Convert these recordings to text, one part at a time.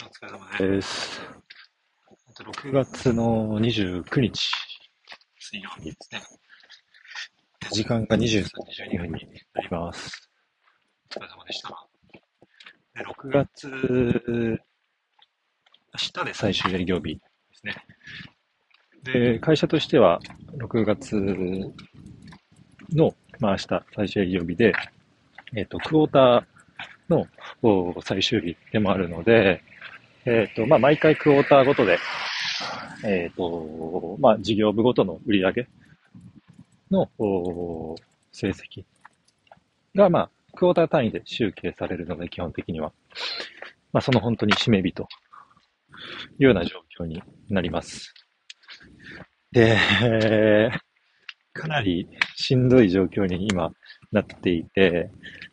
お疲れ様です。えっと6月の29日、水曜日ですね。時間が23時12分になります。お疲れ様でした。で6月、明日で最終営業日ですね。で、会社としては6月の、まあ明日最終営業日で、えっと、クォーターのお最終日でもあるので、えっ、と、まあ、毎回クォーターごとで、えっ、と、まあ、事業部ごとの売り上げのお成績が、まあ、クォーター単位で集計されるので、基本的には。まあ、その本当に締め日というような状況になります。で、かなりしんどい状況に今なっていて、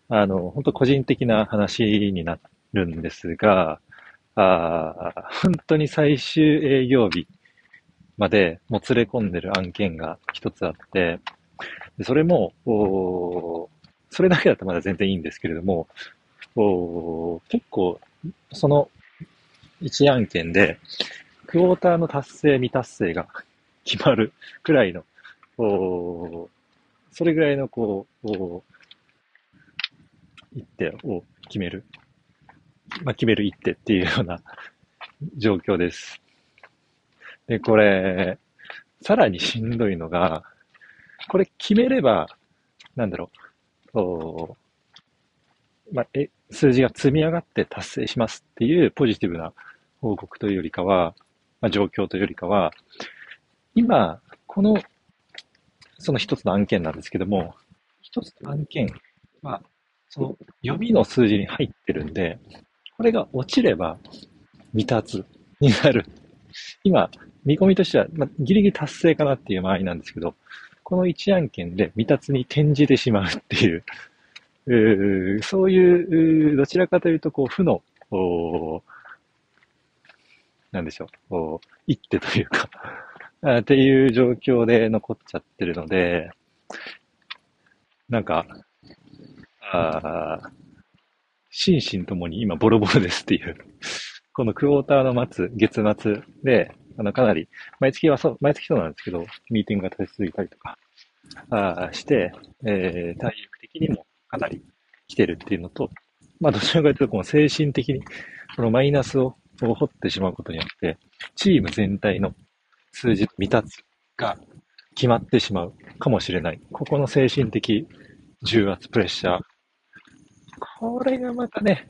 あの、本当個人的な話になるんですが、あ本当に最終営業日までもつれ込んでる案件が一つあって、それも、おそれだけだとまだ全然いいんですけれども、お結構、その一案件で、クォーターの達成、未達成が決まるくらいの、おそれぐらいの、こう、お一手を決める。まあ、決める一手っていうような状況です。で、これ、さらにしんどいのが、これ決めれば、なんだろう、おまあ、え、数字が積み上がって達成しますっていうポジティブな報告というよりかは、まあ、状況というよりかは、今、この、その一つの案件なんですけども、一つの案件は、その読みの数字に入ってるんで、これが落ちれば未達になる。今、見込みとしては、まあ、ギリギリ達成かなっていう場合なんですけど、この一案件で未達に転じてしまうっていう、うそういう、どちらかというと、こう、負の、なんでしょう、一手というか、っていう状況で残っちゃってるので、なんか、あー心身ともに今ボロボロですっていう、このクォーターの末、月末で、あの、かなり、毎月はそう、毎月そうなんですけど、ミーティングが立ち続いたりとか、あーして、えー、体力的にもかなり来てるっていうのと、まあ、どちらかというと、この精神的に、このマイナスをを掘ってしまうことによって、チーム全体の数字未達が決まってしまうかもしれない。ここの精神的重圧、プレッシャー。これがまたね、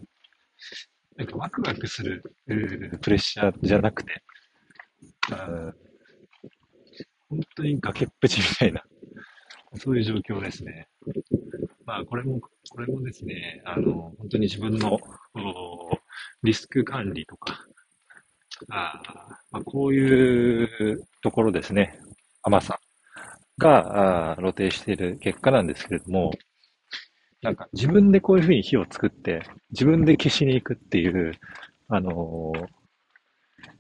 なんかワクワクするプレッシャーじゃなくて、うん本当に崖っぷちみたいな、そういう状況ですね。まあ、これも、これもですね、あの、本当に自分のリスク管理とか、あまあ、こういうところですね、甘さが露呈している結果なんですけれども、なんか自分でこういうふうに火を作って、自分で消しに行くっていう、あのー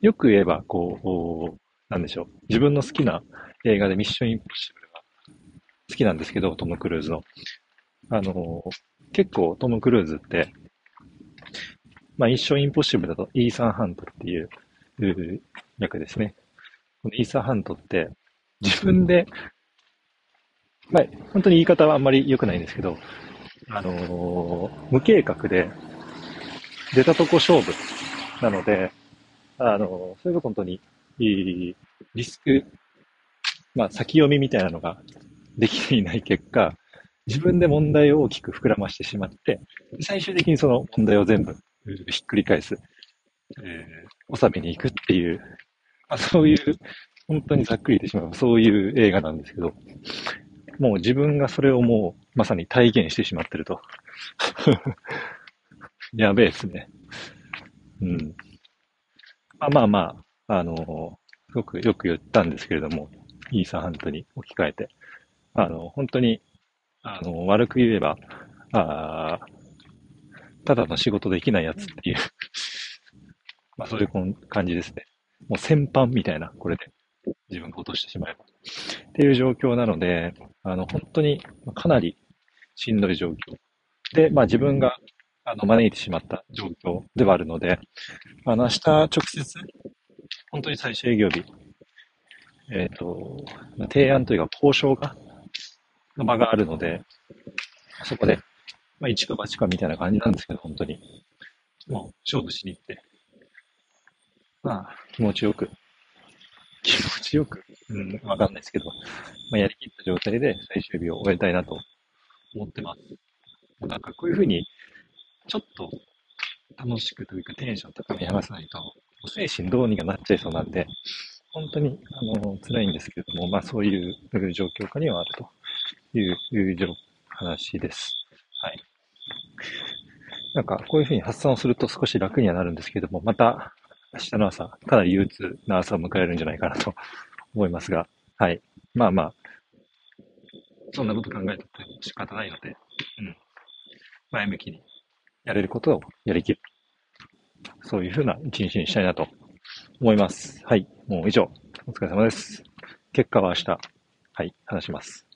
よく言えば、こう、なんでしょう、自分の好きな映画でミッションインポッシブルが好きなんですけど、トム・クルーズの。あのー結構トム・クルーズって、まあ、ミッションインポッシブルだとイーサン・ハントっていうう役ですね。このイーサン・ハントって、自分で、まあ、本当に言い方はあんまり良くないんですけど、あのー無計画で出たとこ勝負なので、あのーそれが本当にいリスク、まあ、先読みみたいなのができていない結果、自分で問題を大きく膨らましてしまって、最終的にその問題を全部ひっくり返す、えー、収めに行くっていう、まあ、そういう、本当にざっくり言ってしまう、そういう映画なんですけど、もう自分がそれをもうまさに体現してしまってると。やべえですね。うん。まあまあまあ、あのすごくよく言ったんですけれども、イーサンハントに置き換えて、あの、本当に、あの、悪く言えば、あーただの仕事できないやつっていう、まあそういう感じですね。もう戦犯みたいな、これで、自分が落としてしまえば。っていう状況なので、あの、本当にかなりしんどい状況。で、まあ自分が、あの、招いてしまった状況ではあるので、あの、明日直接、本当に最終営業日、えっ、と、提案というか交渉が、の場があるので、そこで、まあ、一か八かみたいな感じなんですけど、本当に。もう、勝負しに行って、まあ、気持ちよく、気持ちよく、うん、わかんないですけど、まあ、やりきった状態で最終日を終えたいなと思ってます。なんかこういうふうに、ちょっと楽しくというかテンション高めに話さないと、精神どうにかなっちゃいそうなんで、本当に、あの、辛いんですけれども、まあそういう状況下にはあるといういう話です。はい。なんか、こういうふうに発散をすると少し楽にはなるんですけれども、また、明日の朝、かなり憂鬱な朝を迎えるんじゃないかなと 思いますが、はい。まあまあ、そんなこと考えたって仕方ないので、うん。前向きにやれることをやりきる。そういうふうな一日にしたいなと思います。はい。もう以上。お疲れ様です。結果は明日、はい、話します。